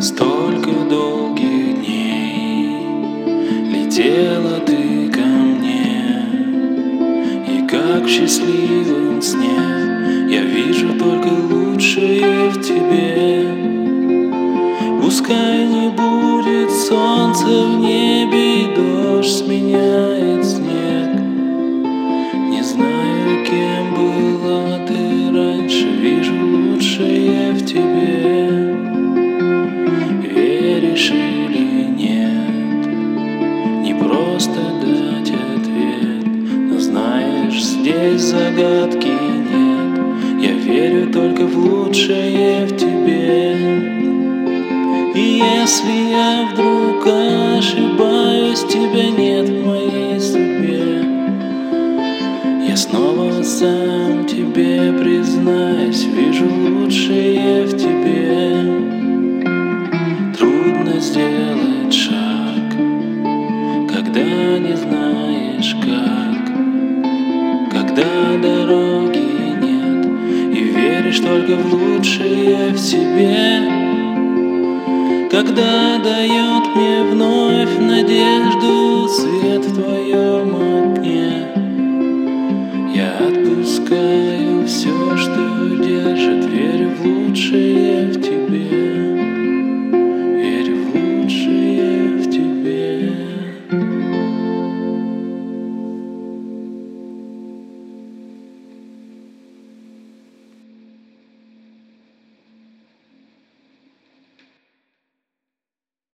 Столько долгих дней Летела ты ко мне. И как счастливым счастливом сне Я вижу только лучшее в тебе. Пускай не будет солнца в небе И дождь сменяет снег. Не знаю, кем была ты раньше Вижу лучшее в тебе. Веришь или нет? Не просто дать ответ Но знаешь, здесь загадки нет. Я верю только в лучшее в тебе. И если я вдруг ошибаюсь Тебя нет в моей судьбе. Я снова сам тебе признаюсь Вижу лучшее в тебе Когда дороги нет И веришь только в лучшее в себе. Когда дает мне вновь надежду Свет в твоем окне Я отпускаю все, что держит Верю в лучшее